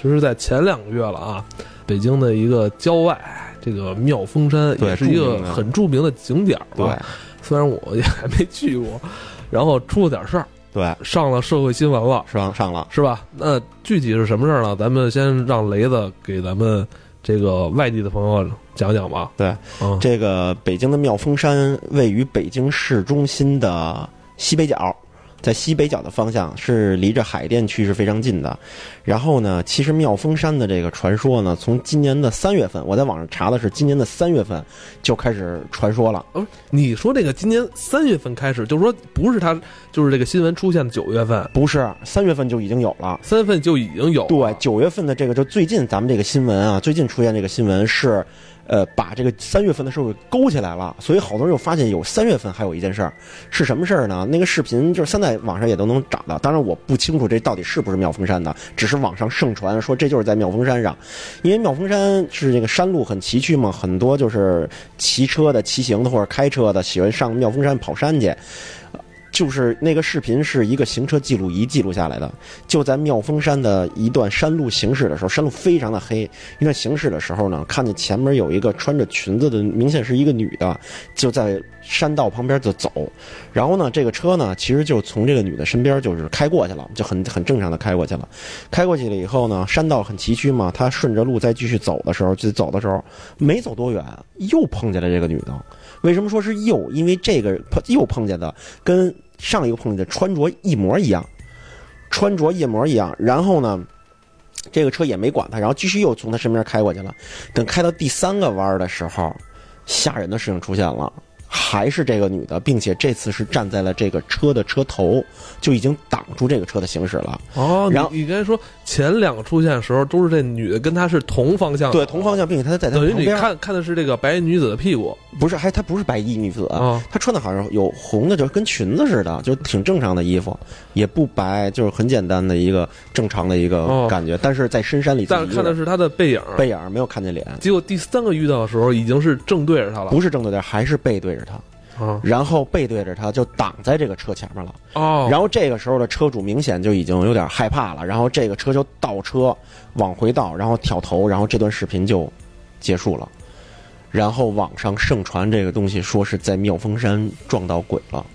其实，在前两个月了啊，北京的一个郊外，这个妙峰山对也是一个很著名的景点儿对。虽然我也还没去过，然后出了点事儿，对，上了社会新闻了，上上了。是吧？那具体是什么事儿呢？咱们先让雷子给咱们这个外地的朋友讲讲吧。对，嗯，这个北京的妙峰山位于北京市中心的西北角，在西北角的方向是离着海淀区是非常近的。然后呢，其实妙峰山的这个传说呢，从今年的三月份，我在网上查的是今年的三月份就开始传说了。哦，你说这个今年三月份开始，就是说不是他，就是这个新闻出现的九月份，不是三月份就已经有了。三月份就已经有了。对，九月份的这个就最近咱们这个新闻啊，最近出现这个新闻是，呃，把这个三月份的事儿给勾起来了，所以好多人又发现有三月份还有一件事儿，是什么事儿呢？那个视频就是现在网上也都能找到，当然我不清楚这到底是不是妙峰山的，只是网上盛传说这就是在妙峰山上，因为妙峰山是这个山路很崎岖嘛，很多就是骑车的、骑行的或者开车的喜欢上妙峰山跑山去。就是那个视频是一个行车记录仪记录下来的，就在妙峰山的一段山路行驶的时候，山路非常的黑。一段行驶的时候呢，看见前面有一个穿着裙子的，明显是一个女的，就在山道旁边就走。然后呢，这个车呢，其实就从这个女的身边就是开过去了，就很很正常的开过去了。开过去了以后呢，山道很崎岖嘛，他顺着路再继续走的时候，就走的时候，没走多远，又碰见了这个女的。为什么说是又？因为这个碰又碰见的跟上一个碰见的穿着一模一样，穿着一模一样。然后呢，这个车也没管他，然后继续又从他身边开过去了。等开到第三个弯的时候，吓人的事情出现了。还是这个女的，并且这次是站在了这个车的车头，就已经挡住这个车的行驶了。哦，然后你刚才说前两个出现的时候，都是这女的跟他是同方向的，对，同方向，并且她在她等于你。看看的是这个白衣女子的屁股。不是，还她不是白衣女子，啊，她穿的好像有红的，就跟裙子似的，就挺正常的衣服，也不白，就是很简单的一个正常的一个哦。感觉。但是在深山里但是看的是她的背影，背影没有看见脸，结果第三个遇到的时候，已经是正对着她了，不是正对着，还是背对着他，啊，然后背对着他就挡在这个车前面了。哦，然后这个时候的车主明显就已经有点害怕了，然后这个车就倒车往回倒，然后挑头，然后这段视频就结束了。然后网上盛传这个东西，说是在妙峰山撞到鬼了。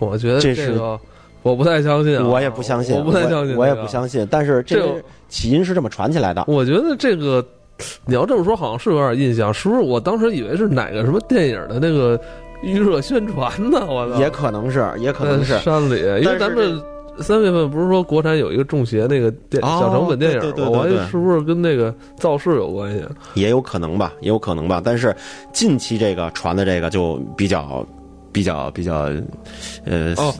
我觉得这是个我不太相信啊，我也不相信，我不太相信，我也不。相信。但是这这个起因是这么传起来的。我觉得这个你要这么说，好像是有点印象，是不是？我当时以为是哪个什么电影的那个预热宣传呢？我操，也可能是，也可能是。山里，因为咱们三月份不是说国产有一个中邪那个电哦小成本电影？我还对对是不是跟那个造势有关系？也有可能吧，也有可能吧。但是近期这个传的这个就比较、比较、比较，呃，哦，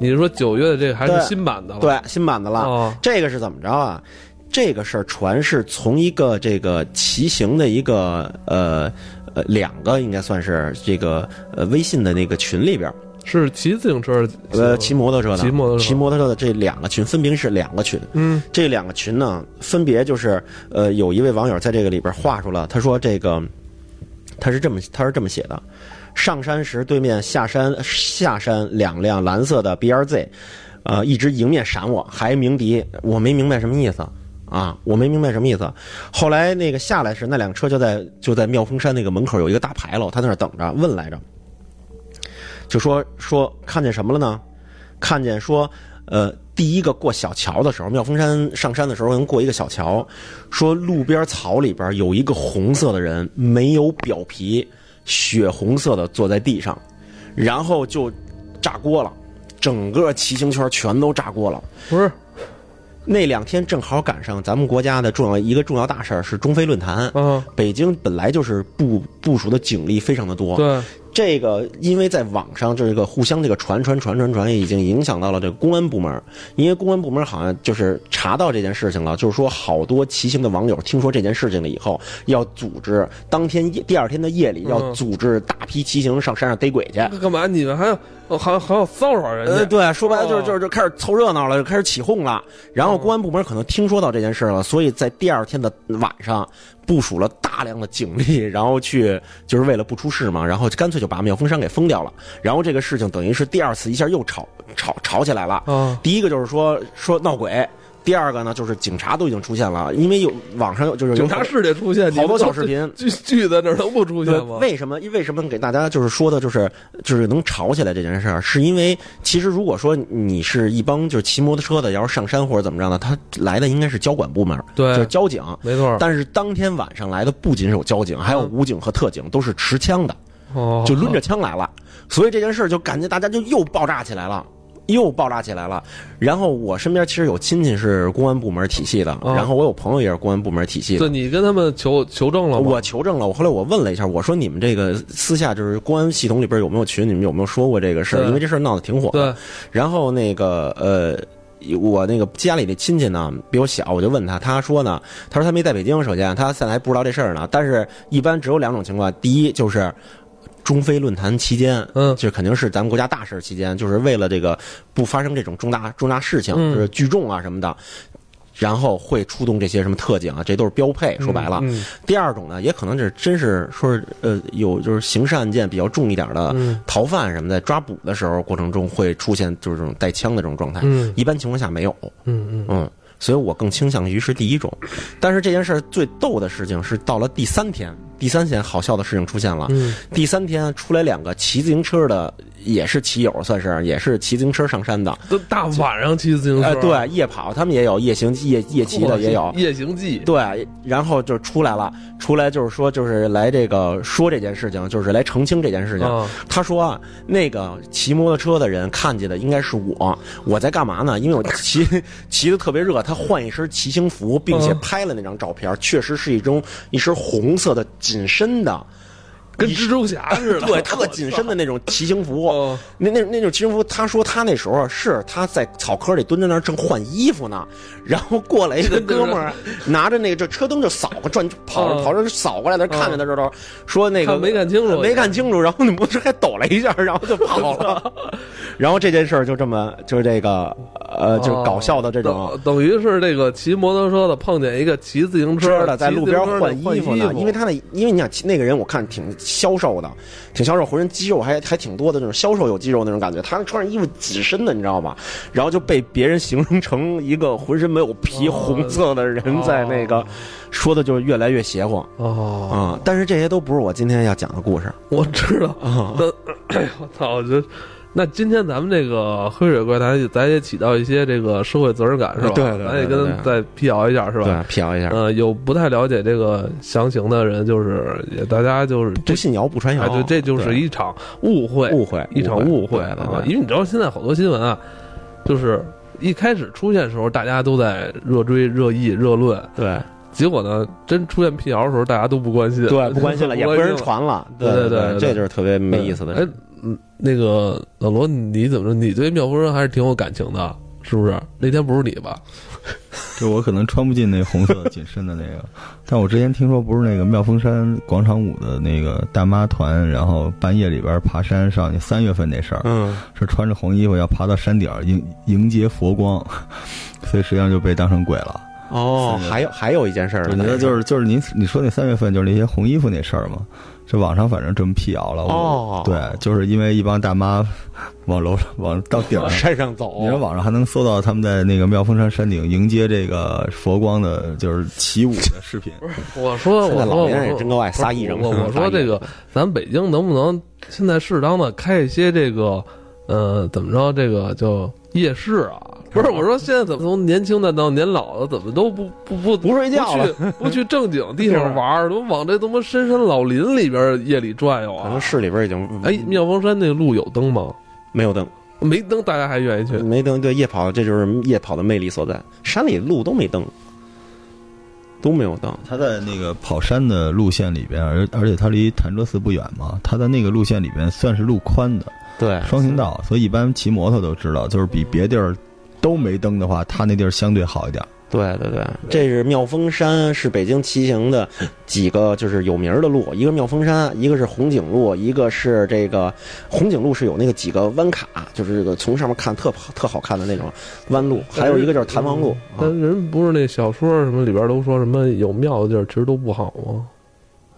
你是说九月的这个还是新版的了？对，新版的了。哦，这个是怎么着啊？这个事儿传是从一个这个骑行的一个呃呃两个应该算是这个呃微信的那个群里边儿，是骑自行车，呃骑摩托车的，骑摩托车。骑摩托车的这两个群分别是两个群。嗯。这两个群呢，分别就是呃，有一位网友在这个里边画出了，他说这个他是这么他是这么写的：上山时对面下山下山两辆蓝色的 BRZ，呃，一直迎面闪我，还鸣笛，我没明白什么意思。啊，我没明白什么意思。后来那个下来时，那辆车就在就在妙峰山那个门口有一个大牌楼，他在那等着，问来着，就说说看见什么了呢？看见说，呃，第一个过小桥的时候，妙峰山上山的时候，能过一个小桥，说路边草里边有一个红色的人，没有表皮，血红色的坐在地上，然后就炸锅了，整个骑行圈全都炸锅了。不是那两天正好赶上咱们国家的重要一个重要大事儿是中非论坛。嗯，北京本来就是部部署的警力非常的多，对，这个因为在网上这个互相这个传传传传传，已经影响到了这个公安部门，因为公安部门好像就是查到这件事情了，就是说好多骑行的网友听说这件事情了以后，要组织当天夜第二天的夜里要嗯组织大批骑行上山上逮鬼去。干嘛？你们还要哦还要还要骚扰人呃，家？对，说白了就是哦就是就开始凑热闹了，就开始起哄了。然后公安部门可能听说到这件事了，所以在第二天的晚上部署了大量的警力，然后去就是为了不出事嘛，然后干脆就把妙峰山给封掉了。然后这个事情等于是第二次一下又吵吵吵起来了。啊，第一个就是说说闹鬼，第二个呢，就是警察都已经出现了，因为有网上有就是有警察是得出现，好多小视频，聚聚在那儿能不出现吗？为什么？为什么给大家就是说的，就是就是能吵起来这件事儿，是因为其实如果说你是一帮就是骑摩托车的，要是上山或者怎么着呢，他来的应该是交管部门，对，就是交警，没错。但是当天晚上来的不仅有交警，还有武警和特警，都是持枪的，哦，就抡着枪来了，所以这件事儿就感觉大家就又爆炸起来了。又爆炸起来了，然后我身边其实有亲戚是公安部门体系的，然后我有朋友也是公安部门体系的。对，你跟他们求求证了吗？我求证了，我后来我问了一下，我说你们这个私下就是公安系统里边有没有群？你们有没有说过这个事儿？因为这事儿闹得挺火。对。然后那个呃，我那个家里的亲戚呢比我小，我就问他，他说呢，他说他没在北京，首先他现在还不知道这事儿呢。但是一般只有两种情况，第一就是。中非论坛期间，嗯，就肯定是咱们国家大事期间，就是为了这个不发生这种重大重大事情，就是聚众啊什么的，然后会出动这些什么特警啊，这都是标配。说白了，第二种呢，也可能是真是说是呃有就是刑事案件比较重一点的逃犯什么的，抓捕的时候过程中会出现就是这种带枪的这种状态。嗯，一般情况下没有。嗯嗯嗯，所以我更倾向于是第一种。但是这件事最逗的事情是到了第三天。第三天好笑的事情出现了。第三天出来两个骑自行车的，也是骑友，算是也是骑自行车上山的。都大晚上骑自行车，对，夜跑，他们也有夜行夜夜骑的也有。夜行记。对，然后就出来了，出来就是说，就是来这个说这件事情，就是来澄清这件事情。他说啊，那个骑摩托车的人看见的应该是我，我在干嘛呢？因为我骑 骑的特别热，他换一身骑行服，并且拍了那张照片，确实是一种一身红色的。紧身的。跟蜘蛛侠似的，对，特紧身的那种骑行服，那那那种骑行服。他说他那时候是他在草坑里蹲在那儿正换衣服呢，然后过来一个哥们儿 拿着那个这车灯就扫过转跑着跑着扫过来，那看着的时候说那个没看清楚，没看清楚，然后那摩托车还抖了一下，然后就跑了。然后这件事儿就这么就是这个呃，就搞笑的这种，等于是这个骑摩托车的碰见一个骑自行车的在路边换衣服呢，因为他那因为你想那个人我看挺。消瘦的，挺消瘦，浑身肌肉还还挺多的那种消瘦有肌肉那种感觉。他穿上衣服紧身的，你知道吗？然后就被别人形容成一个浑身没有皮、红色的人，在那个说的就越来越邪乎哦啊！但是这些都不是我今天要讲的故事。我知道啊，我操！我觉得。那今天咱们这个黑水怪谈，咱也起到一些这个社会责任感，是吧？对对，咱也跟再辟谣一下，是吧？对，辟谣一下。呃，有不太了解这个详情的人，就是也大家就是不信谣不传谣，对，这就是一场误会，误会，一场误会啊！因为你知道现在好多新闻啊，就是一开始出现的时候，大家都在热追、热议、热论，对。结果呢，真出现辟谣的时候，大家都不关心，对，不关心了，也不人 传了，对对对，这就是特别没意思的那个老罗，你怎么着？你对妙峰山还是挺有感情的，是不是？那天不是你吧？就我可能穿不进那红色紧身的那个，但我之前听说不是那个妙峰山广场舞的那个大妈团，然后半夜里边爬山上去，三月份那事儿，嗯，是穿着红衣服要爬到山顶迎迎接佛光，所以实际上就被当成鬼了。哦，还有还有一件事儿，我觉得就是就是您你说那三月份就是那些红衣服那事儿嘛。这网上反正这么辟谣了哦，对，就是因为一帮大妈往楼上往到顶上 山上走，你说网上还能搜到他们在那个妙峰山山顶迎接这个佛光的，就是起舞的视频。不是，我说现在老年人也真够爱撒艺人。我我说这个，咱北京能不能现在适当的开一些这个，呃，怎么着，这个叫夜市啊？不是我说，现在怎么从年轻的到年老的，怎么都不不不不睡觉了？不去正经地方玩儿，都往这他妈深山老林里边夜里转悠啊！可能市里边已经哎，妙峰山那个路有灯吗？没有灯，没灯，大家还愿意去？没灯，对夜跑，这就是夜跑的魅力所在。山里路都没灯，都没有灯。他在那个跑山的路线里边，而而且他离潭柘寺不远嘛，他在那个路线里边算是路宽的，对，双行道，所以一般骑摩托都知道，就是比别地儿。都没灯的话，他那地儿相对好一点。对对对，这是妙峰山，是北京骑行的几个就是有名的路，一个妙峰山，一个是红景路，一个是这个红景路是有那个几个弯卡，就是这个从上面看特特好看的那种弯路，还有一个就是潭王路。但人不是那小说什么里边都说什么有庙的地儿其实都不好吗？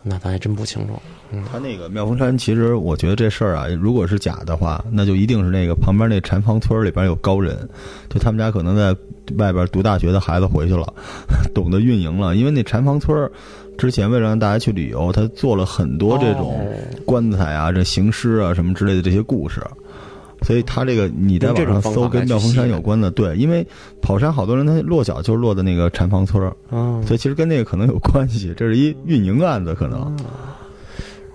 那咱还真不清楚。嗯他那个妙峰山，其实我觉得这事儿啊，如果是假的话，那就一定是那个旁边那禅房村里边有高人，就他们家可能在外边读大学的孩子回去了，懂得运营了。因为那禅房村之前为了让大家去旅游，他做了很多这种棺材啊、这行尸啊什么之类的这些故事。所以他这个你在网上搜跟妙峰山有关的，对，因为跑山好多人他落脚就是落的那个禅房村，所以其实跟那个可能有关系，这是一运营案子可能。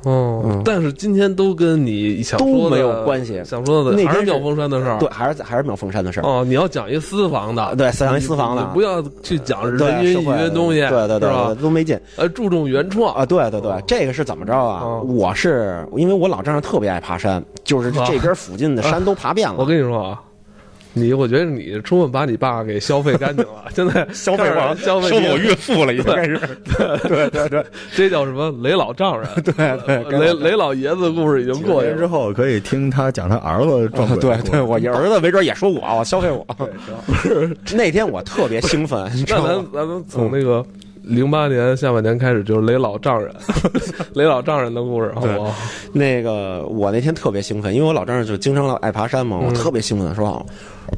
哦，但是今天都跟你想都没有关系。想说的还是妙峰山的事儿，对，还是还是妙峰山的事儿。哦，你要讲一私房的，对，讲一私房的，不要去讲人云亦云的东西，对对对，都没劲。呃，注重原创啊，对对对，这个是怎么着啊？我是因为我老丈人特别爱爬山，就是这边附近的山都爬遍了。我跟你说啊。你我觉得你充分把你爸给消费干净了，现在 消费完，消费我岳父了，已经开始。对对对，这叫什么？雷老丈人。对对，雷雷老爷子的故事已经过去之后，可以听他讲他儿子状态。对对，我儿子没准也说我，我消费我。那天我特别兴奋，那咱咱们从那个。零八年下半年开始就是雷老丈人，雷老丈人的故事，好不好？那个我那天特别兴奋，因为我老丈人就经常爱爬山嘛，我特别兴奋的说：“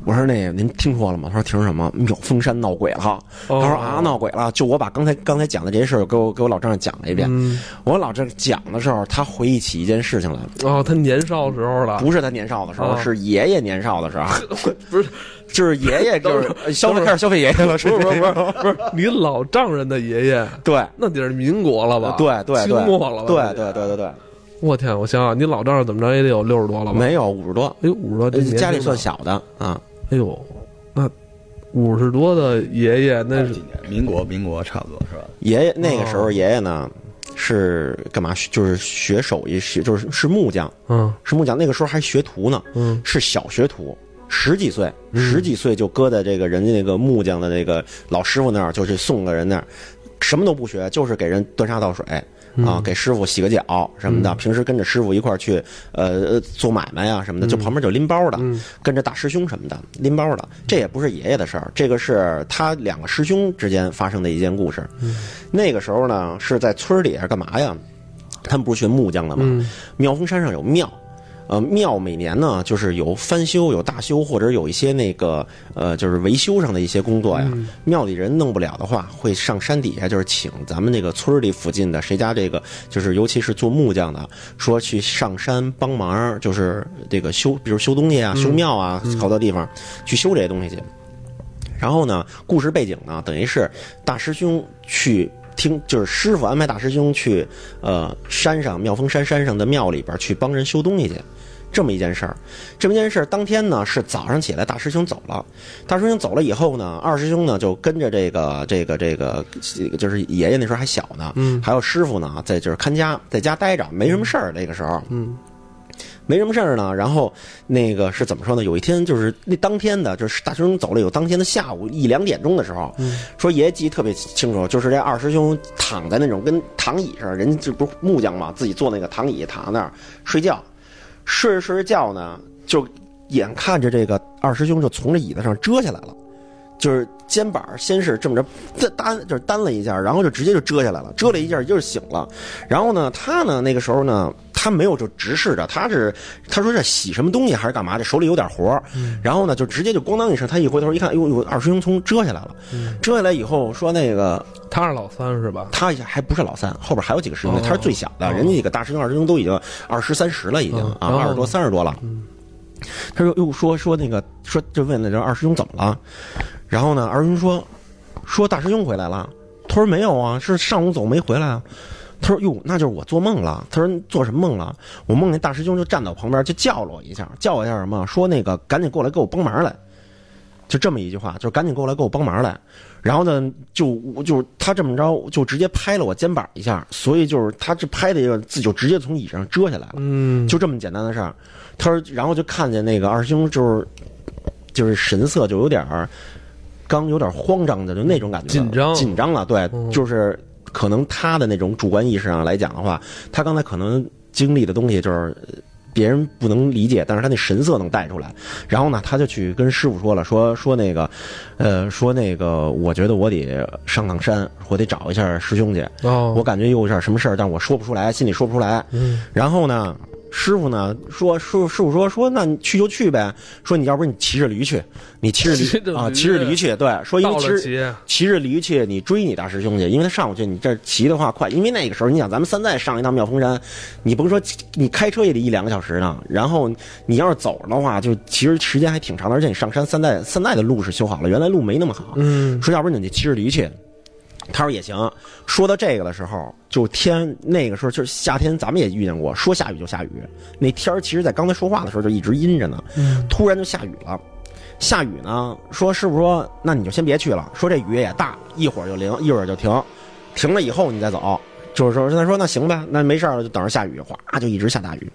我说那个您听说了吗？”他说：“听什么？妙峰山闹鬼了。”他说：“啊，闹鬼了！”就我把刚才刚才讲的这些事儿给我给我老丈人讲了一遍。我老丈人讲的时候，他回忆起一件事情来。哦，他年少时候了？不是他年少的时候，是爷爷年少的时候。不是。就是爷爷，就是消费开始消费爷爷了，是不是？不是不是，你老丈人的爷爷，对，那得是民国了吧？对对，清末了吧？对对对对对。我天，我想想，你老丈人怎么着也得有六十多了吧？没有五十多，哎，五十多，家里算小的啊。哎呦，那五十多的爷爷那是？民国，民国差不多是吧？爷爷那个时候，爷爷呢是干嘛？就是学手艺，学就是是木匠，嗯，是木匠。那个时候还学徒呢，嗯，是小学徒。十几岁，十几岁就搁在这个人家那个木匠的那个老师傅那儿，就去送个人那儿，什么都不学，就是给人端茶倒水啊，给师傅洗个脚什么的。平时跟着师傅一块儿去，呃，做买卖呀什么的，就旁边就拎包的，跟着大师兄什么的拎包的。这也不是爷爷的事儿，这个是他两个师兄之间发生的一件故事。那个时候呢，是在村里是干嘛呀？他们不是学木匠的吗？妙峰山上有庙。呃，庙每年呢，就是有翻修、有大修，或者有一些那个呃，就是维修上的一些工作呀。庙里人弄不了的话，会上山底下，就是请咱们那个村里附近的谁家这个，就是尤其是做木匠的，说去上山帮忙，就是这个修，比如修东西啊、修庙啊，好多地方去修这些东西去。然后呢，故事背景呢，等于是大师兄去。听，就是师傅安排大师兄去，呃，山上妙峰山山上的庙里边去帮人修东西去，这么一件事儿。这么一件事儿，当天呢是早上起来，大师兄走了。大师兄走了以后呢，二师兄呢就跟着这个这个这个，就是爷爷那时候还小呢，嗯，还有师傅呢在就是看家，在家待着，没什么事儿那个时候，嗯。没什么事儿呢，然后那个是怎么说呢？有一天就是那当天的，就是大师兄走了，有当天的下午一两点钟的时候，说爷爷记得特别清楚，就是这二师兄躺在那种跟躺椅上，人家这不是木匠嘛，自己坐那个躺椅躺在那儿睡觉，睡着睡着觉呢，就眼看着这个二师兄就从这椅子上折下来了。就是肩膀先是这么着，单就是单了一下，然后就直接就遮下来了，遮了一下就是醒了。然后呢，他呢那个时候呢，他没有就直视着，他是他说这洗什么东西还是干嘛？这手里有点活然后呢就直接就咣当一声，他一回头一看，哟哟，二师兄从遮下来了。遮下来以后说那个他是老三是吧？他还不是老三，后边还有几个师兄，他是最小的。人家几个大师兄二师兄都已经二十三十了，已经啊二十多三十多了。他说又说说那个说就问那这二师兄怎么了？然后呢，二师兄说，说大师兄回来了。他说没有啊，是上午走没回来啊。他说哟，那就是我做梦了。他说做什么梦了？我梦见大师兄就站到旁边，就叫了我一下，叫我一下什么？说那个赶紧过来给我帮忙来。就这么一句话，就是赶紧过来给我帮忙来。然后呢，就就他这么着，就直接拍了我肩膀一下。所以就是他这拍的一个字，就直接从椅上遮下来了。嗯，就这么简单的事儿。他说，然后就看见那个二师兄，就是就是神色就有点儿。刚有点慌张的，就那种感觉，紧张紧张了。对，就是可能他的那种主观意识上来讲的话，他刚才可能经历的东西就是别人不能理解，但是他那神色能带出来。然后呢，他就去跟师傅说了，说说那个，呃，说那个，我觉得我得上趟山，我得找一下师兄去。哦，我感觉有点什么事儿，但我说不出来，心里说不出来。嗯然后呢，师傅呢说，师傅师傅说说，那你去就去呗。说你要不然你骑着驴去，你骑着驴啊，骑着驴去。对，说因为骑，骑着驴去，你追你大师兄去，因为他上不去，你这骑的话快。因为那个时候，你想咱们现在上一趟妙峰山，你甭说你开车也得一两个小时呢。然后你要是走的话，就其实时间还挺长的，而且你上山现在现在的路是修好了，原来路没那么好。嗯说要不然你就骑着驴去。他说也行。说到这个的时候，就天那个时候就是夏天，咱们也遇见过，说下雨就下雨。那天儿其实，在刚才说话的时候就一直阴着呢，嗯突然就下雨了。下雨呢，说师傅说，那你就先别去了，说这雨也大，一会儿就淋，一会儿就停，停了以后你再走。就是说，他说那行呗，那没事儿了，就等着下雨，哗就一直下大雨，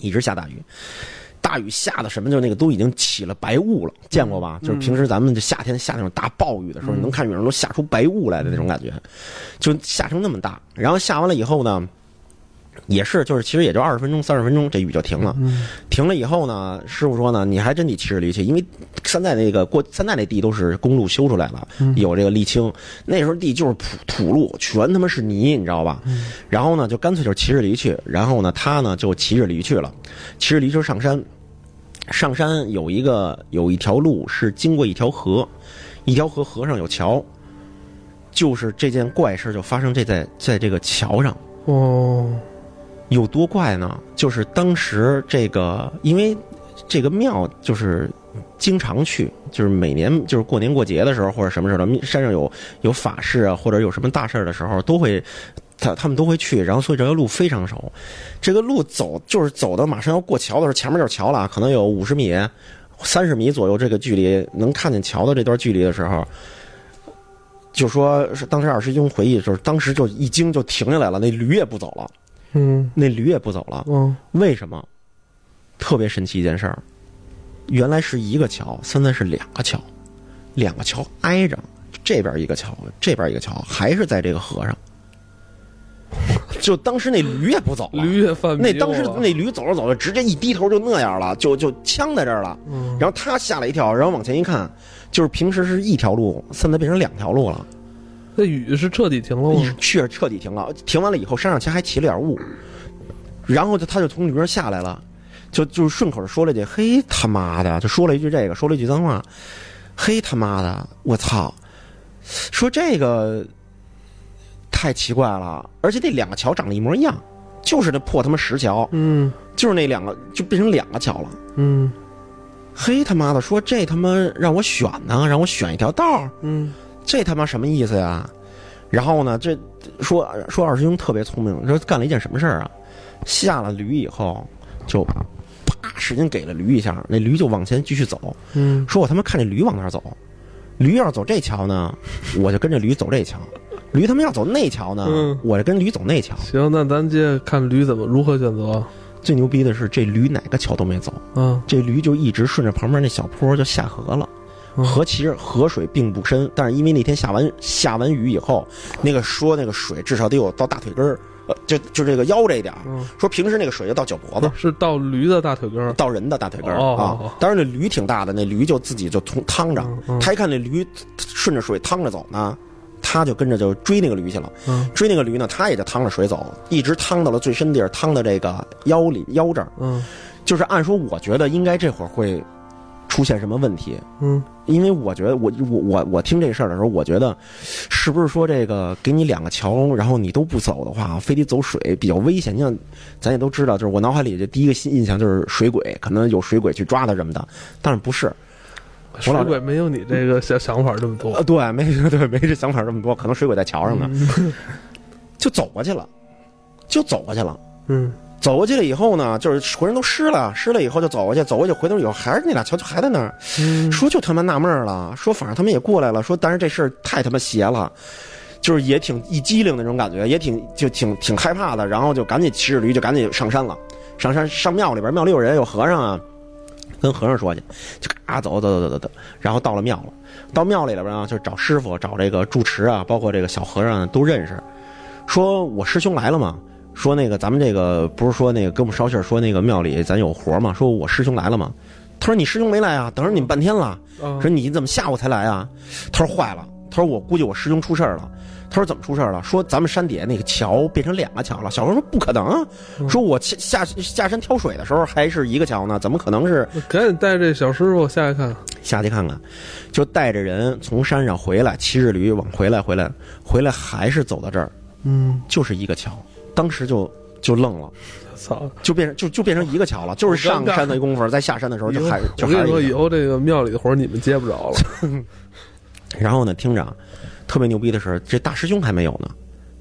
一直下大雨。大雨下的什么，就那个都已经起了白雾了，见过吧？就是平时咱们就夏天下那种大暴雨的时候，嗯你能看远处都下出白雾来的那种感觉，就下成那么大。然后下完了以后呢，也是就是其实也就二十分钟、三十分钟，这雨就停了。嗯停了以后呢，师傅说呢，你还真得骑着驴去，因为现在那个过现在那地都是公路修出来了，有这个沥青，那时候地就是土土路，全他妈是泥，你知道吧？然后呢，就干脆就骑着驴去，然后呢，他呢就骑着驴去了，骑着驴就上山。上山有一个有一条路是经过一条河，一条河河上有桥，就是这件怪事就发生这在在这个桥上。哦，有多怪呢？就是当时这个，因为这个庙就是经常去，就是每年就是过年过节的时候或者什么时候的，山上有有法事啊，或者有什么大事儿的时候，都会他他们都会去，然后所以这条路非常熟。这个路走就是走到马上要过桥的时候，前面就是桥了，可能有五十米、三十米左右这个距离，能看见桥的这段距离的时候。就说是当时二师兄回忆，就是当时就一惊就停下来了，那驴也不走了，嗯那驴也不走了，嗯为什么？特别神奇一件事儿，原来是一个桥，现在是两个桥，两个桥挨着，这边一个桥，这边一个桥，还是在这个河上。就当时那驴也不走了，驴也犯那迷糊了当时那驴走着走着，直接一低头就那样了，就就呛在这儿了。嗯然后他吓了一跳，然后往前一看，就是平时是一条路，现在变成两条路了。那雨是彻底停了吗？是彻底停了，停完了以后，山上其实还起了点雾，然后就他就从驴上下来了，就就顺口说了句：“嘿他妈的！”就说了一句这个，说了一句脏话：“嘿他妈的，我操！”说这个太奇怪了，而且那两个桥长得一模一样，就是那破他妈石桥，嗯就是那两个就变成两个桥了。嗯嘿他妈的，说这他妈让我选呢，让我选一条道儿嗯这他妈什么意思呀？然后呢，这说说二师兄特别聪明，说干了一件什么事儿啊？下了驴以后，就啪使劲给了驴一下，那驴就往前继续走。嗯说我他妈看这驴往哪儿走，驴要是走这桥呢，我就跟着驴走这桥；驴他们要走那桥呢，嗯我就跟驴走那桥。行，那咱接着看驴怎么如何选择最牛逼的是，这驴哪个桥都没走，嗯？这驴就一直顺着旁边那小坡就下河了。嗯河其实河水并不深，但是因为那天下完下完雨以后，那个说那个水至少得有到大腿根儿，呃，就就这个腰这一点儿。嗯，说平时那个水就到脚脖子，是到驴的大腿根儿。到人的大腿根儿哦哦哦啊。当然那驴挺大的，那驴就自己就从趟着嗯，嗯他一看那驴顺着水趟着走呢，他就跟着就追那个驴去了。嗯追那个驴呢，他也就趟着水走，一直趟到了最深地儿，趟到这个腰里腰这儿。嗯就是按说，我觉得应该这会儿会出现什么问题，嗯因为我觉得我我我我听这事儿的时候，我觉得是不是说这个给你两个桥，然后你都不走的话，非得走水比较危险。你像咱也都知道，就是我脑海里的第一个印象就是水鬼，可能有水鬼去抓他什么的，但是不是？我老水鬼没有你这个想想法这么多呃，。对，没对没这想法这么多，可能水鬼在桥上呢，就走过去了，就走过去了。嗯走过去了以后呢，就是浑身都湿了，湿了以后就走过去，走过去回头以后还是那俩桥就还在那儿，嗯说就他妈纳闷了，说反正他们也过来了，说但是这事儿太他妈邪了，就是也挺一激灵的那种感觉，也挺就挺挺害怕的，然后就赶紧骑着驴就赶紧上山了，上山上庙里边，庙里有人有和尚啊，跟和尚说去，就嘎走走走走走走，然后到了庙了，到庙里里边啊，就是找师傅找这个住持啊，包括这个小和尚都认识，说我师兄来了嘛。说那个咱们这个不是说那个给我们捎信儿说那个庙里咱有活吗？说我师兄来了吗？他说你师兄没来啊，等着你们半天了。啊说你怎么下午才来啊？他说坏了，他说我估计我师兄出事儿了。他说怎么出事了？说咱们山底下那个桥变成两个桥了。小王说不可能啊，说我下下下山挑水的时候还是一个桥呢，怎么可能是赶紧带这小师傅下去看看。下去看看？就带着人从山上回来，骑着驴往回来，回来回来还是走到这儿，嗯，就是一个桥。当时就就愣了，操！就变成就就变成一个桥了，就是上山的功夫，在下山的时候就还就我跟你说，以后这个庙里的活儿你们接不着了。然后呢，听着，特别牛逼的是，这大师兄还没有呢。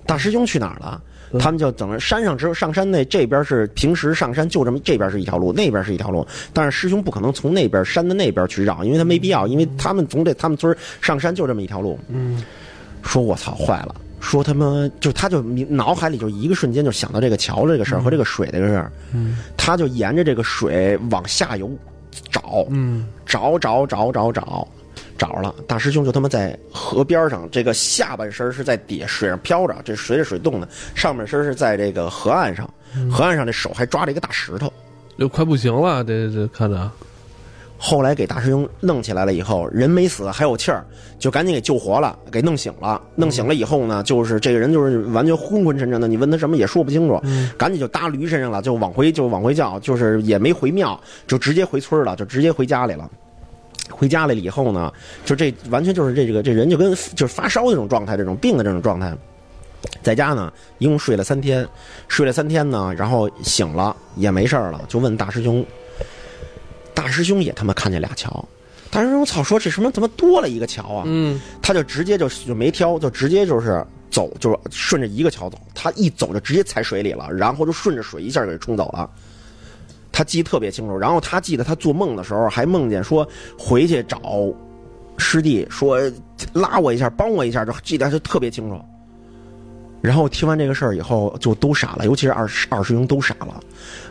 大师兄去哪儿了？嗯他们就等着山上之后上山那这边是平时上山就这么这边是一条路，那边是一条路。但是师兄不可能从那边山的那边去绕，因为他没必要，因为他们从这他们村上山就这么一条路。嗯，说我操，坏了！说他妈就他就脑海里就一个瞬间就想到这个桥这个事儿和这个水这个事儿，嗯他就沿着这个水往下游找，嗯，找找找找找，找着了。大师兄就他妈在河边上，这个下半身是在底下水上漂着，这随着水动的；上半身是在这个河岸上，河岸上这手还抓着一个大石头。就快不行了，这这看着。后来给大师兄弄起来了以后，人没死，还有气儿，就赶紧给救活了，给弄醒了。弄醒了以后呢，就是这个人就是完全昏昏沉沉的，你问他什么也说不清楚。赶紧就搭驴身上了，就往回就往回叫，就是也没回庙，就直接回村了，就直接回家里了。回家来了以后呢，就这完全就是这个这人就跟就是发烧的这种状态，这种病的这种状态。在家呢，一共睡了三天，睡了三天呢，然后醒了也没事儿了，就问大师兄。大师兄也他妈看见俩桥，大师兄操说这什么怎么多了一个桥啊？嗯，他就直接就就没挑，就直接就是走，就是顺着一个桥走。他一走就直接踩水里了，然后就顺着水一下给冲走了。他记得特别清楚，然后他记得他做梦的时候还梦见说回去找师弟，说拉我一下，帮我一下，就记得就特别清楚。然后听完这个事儿以后，就都傻了，尤其是二师二师兄都傻了。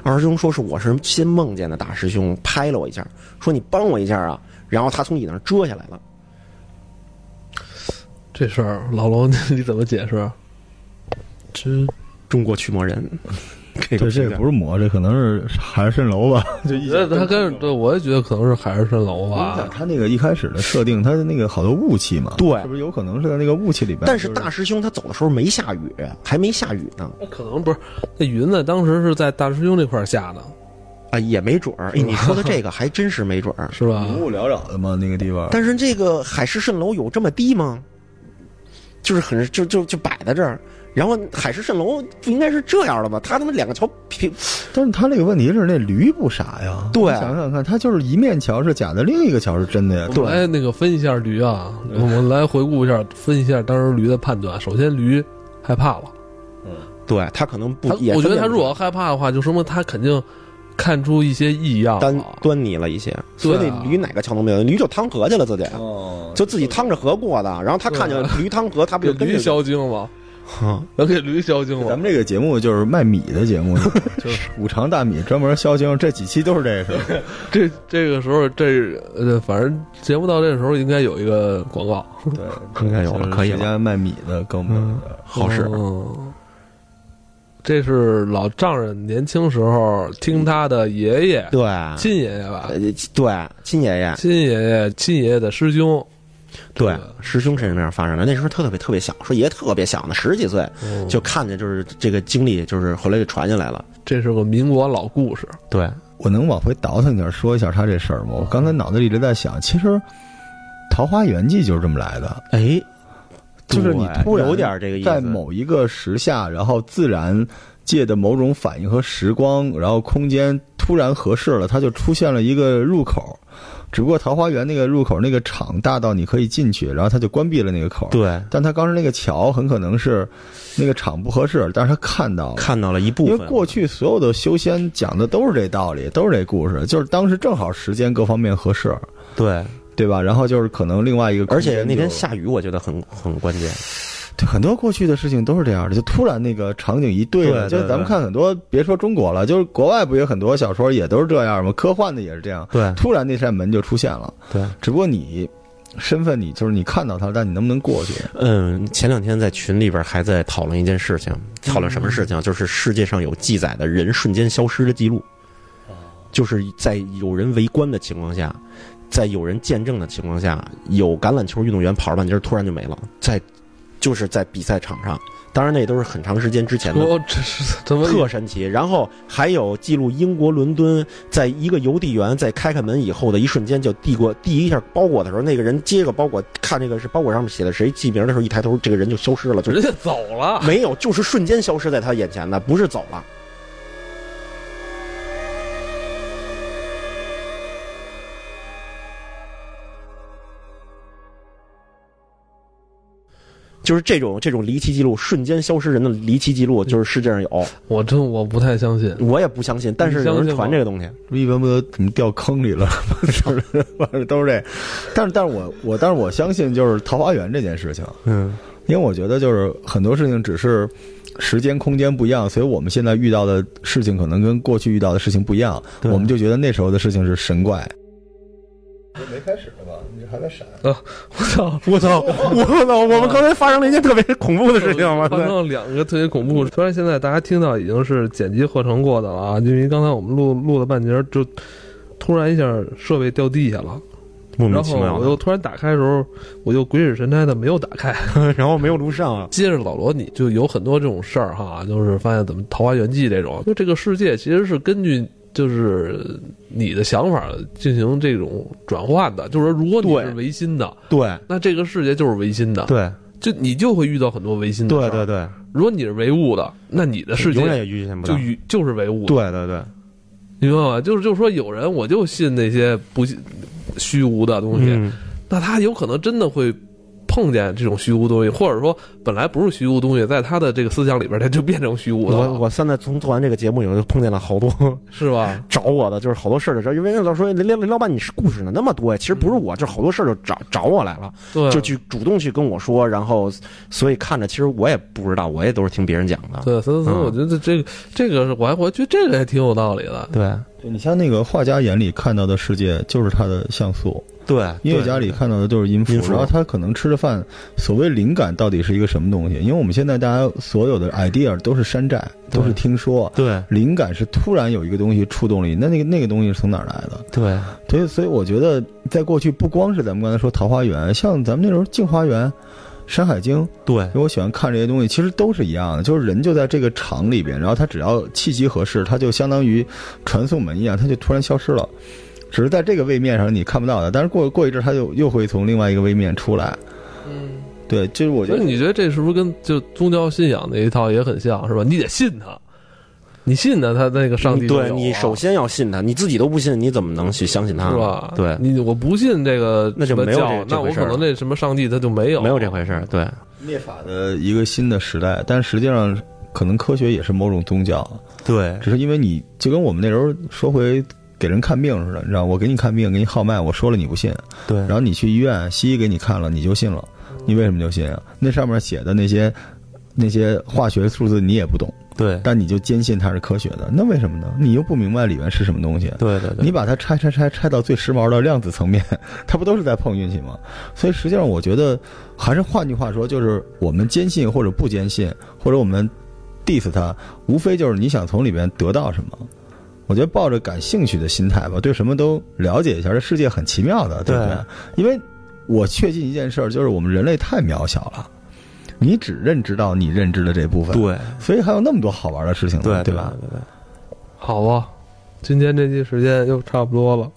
二师兄说是我是先梦见的大师兄拍了我一下，说你帮我一下啊，然后他从椅子上遮下来了。这事儿老龙 你怎么解释？这中国驱魔人，这这这不是魔，这可能是海市蜃楼吧？就一我觉得他跟对，我也觉得可能是海市蜃楼你吧想。他那个一开始的设定，他的那个好多雾气嘛，对是不是有可能是在那个雾气里边？但是大师兄他走的时候没下雨，还没下雨呢，那可能不是那云呢？当时是在大师兄这块下的，啊，也没准儿。哎，你说的这个还真是没准儿。是吧？云雾缭绕的嘛，那个地方。但是这个海市蜃楼有这么低吗？就是很就就就摆在这儿，然后海市蜃楼不应该是这样的吗？他他妈两个桥平，但是他这个问题是那驴不傻呀，对想想看，他就是一面桥是假的，另一个桥是真的呀。我们来那个分析一下驴啊，我们来回顾一下，分析一下当时驴的判断。首先，驴害怕了，嗯对他可能不我觉得他如果害怕的话，就说明他肯定看出一些异样端。端倪了一些，所以那驴哪个桥都没有，驴就趟河去了自己。哦，就自己趟着河过的，然后他看见驴趟河，他不就跟着驴消精吗？啊 能给驴消精了？咱们这个节目就是卖米的节目，就是五常大米专门消精，这几期都是这个事儿。这这个时候，这呃，反正节目到这个时候应该有一个广告，对，应该有了可以家卖米的跟我们的好使。嗯这是老丈人年轻时候听他的爷爷，对，亲爷爷吧呃，对，亲爷爷，亲爷爷，亲爷爷的师兄，对，师兄身上发生的。那时候特别特别小，说爷爷特别小呢，十几岁嗯就看见，就是这个经历，就是后来就传下来了。这是个民国老故事。对，我能往回倒腾点说一下他这事儿吗？我刚才脑子里一直在想，其实《桃花源记》就是这么来的，哎，就是你突然有点这个意思，在某一个时下，然后自然界的某种反应和时光，然后空间突然合适了，它就出现了一个入口。只不过桃花源那个入口那个场大到你可以进去，然后他就关闭了那个口。对但他当时那个桥很可能是那个场不合适，但是他看到了。看到了一部分。因为过去所有的修仙讲的都是这道理，都是这故事，就是当时正好时间各方面合适，对，对吧？然后就是可能另外一个而，且那天下雨，我觉得很很关键。对很多过去的事情都是这样的，就突然那个场景一对了，就是咱们看很多，别说中国了，就是国外不也很多小说也都是这样吗？科幻的也是这样，对。突然那扇门就出现了，对，只不过你身份你就是你看到他，但你能不能过去？嗯，前两天在群里边还在讨论一件事情，讨论什么事情？就是世界上有记载的人瞬间消失的记录，就是在有人围观的情况下，在有人见证的情况下，有橄榄球运动员跑着半截儿突然就没了，在就是在比赛场上，当然那都是很长时间之前的我这是怎么特神奇。然后还有记录英国伦敦，在一个邮递员在开开门以后的一瞬间，就递过递一下包裹的时候，那个人接个包裹，看这个是包裹上面写的谁记名的时候，一抬头，这个人就消失了，就人家走了？没有，就是瞬间消失在他眼前的，不是走了。就是这种这种离奇记录，瞬间消失人的离奇记录，就是世界上有，我真我不太相信。我也不相信，但是有人传这个东西。一文不得怎么掉坑里了？就是反正都是这。但是，但是我我但是我相信就是桃花源这件事情，嗯，因为我觉得就是很多事情只是时间空间不一样，所以我们现在遇到的事情可能跟过去遇到的事情不一样，我们就觉得那时候的事情是神怪。没开始呢吧？你还在闪啊？我操！我操！我操！我们刚才发生了一件特别恐怖的事情，我发生！了两个特别恐怖。虽然现在大家听到已经是剪辑合成过的了啊，因为刚才我们录录了半截儿，就突然一下设备掉地下了，莫名其妙的，我又突然打开的时候，我就鬼使神差的没有打开。然后没有录上啊。接着老罗，你就有很多这种事儿哈，就是发现怎么《桃花源记》这种，就这个世界其实是根据就是你的想法进行这种转换的。就是说，如果你是唯心的，对那这个世界就是唯心的，对就你就会遇到很多唯心的事儿。对对对，如果你是唯物的，那你的世界永远也遇见不到。就与就是唯物的，对对对，你明白吗？就是就是说，有人我就信那些不信虚无的东西，嗯，那他有可能真的会碰见这种虚无东西，或者说本来不是虚无东西，在他的这个思想里边，他就变成虚无了，我我现在从做完这个节目以后，就碰见了好多是吧？找我的，就是好多事儿的时候，因为老说林林林老板，你是故事呢那么多呀，其实不是我，就是好多事儿就找找我来了，对，就去主动去跟我说，然后所以看着其实我也不知道，我也都是听别人讲的。对，所以所以嗯我觉得这个这个是我还我觉得这个还挺有道理的。对对你像那个画家眼里看到的世界就是他的像素，对，音乐家里看到的都是音符，然后他可能吃的饭，所谓灵感到底是一个什么东西？因为我们现在大家所有的 idea 都是山寨，都是听说，对灵感是突然有一个东西触动了你，那那个那个东西是从哪儿来的？对所以所以我觉得在过去不光是咱们刚才说桃花源，像咱们那时候镜花缘。山海经，对因为我喜欢看这些东西，其实都是一样的，就是人就在这个场里边，然后他只要契机合适，他就相当于传送门一样，他就突然消失了。只是在这个位面上你看不到的，但是过过一阵儿他就又会从另外一个位面出来。嗯，对，就是我觉得你觉得这是不是跟就宗教信仰那一套也很像，是吧？你得信他，你信他，他那个上帝对，你啊首先要信他，你自己都不信，你怎么能去相信他？是吧？对，你我不信这个那就没有这什么教那我可能那什么上帝他就没有没有这回事儿。对灭法的一个新的时代，但实际上可能科学也是某种宗教，对只是因为你就跟我们那时候说回给人看病似的，你知道，我给你看病，给你号脉，我说了你不信，对，然后你去医院，西医给你看了，你就信了，你为什么就信啊？那上面写的那些那些化学数字你也不懂，对但你就坚信它是科学的，那为什么呢？你又不明白里面是什么东西。对对对，你把它拆拆拆拆到最时髦的量子层面，它不都是在碰运气吗？所以实际上，我觉得还是换句话说，就是我们坚信或者不坚信，或者我们 diss 它，无非就是你想从里边得到什么。我觉得抱着感兴趣的心态吧，对什么都了解一下，这世界很奇妙的，对不对？对因为我确信一件事儿，就是我们人类太渺小了，你只认知到你认知的这部分，，对所以还有那么多好玩的事情呢，对对吧？？对对，好啊，今天这期时间又差不多了，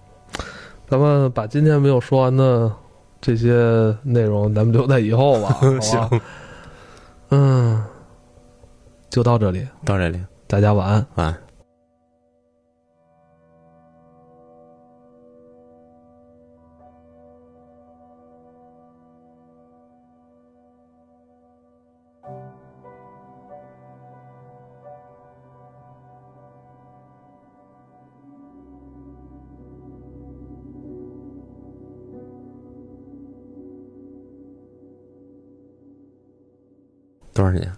咱们把今天没有说完的这些内容，咱们留在以后吧，好吧？行，嗯，就到这里，到这里，大家晚安。晚安。多少年？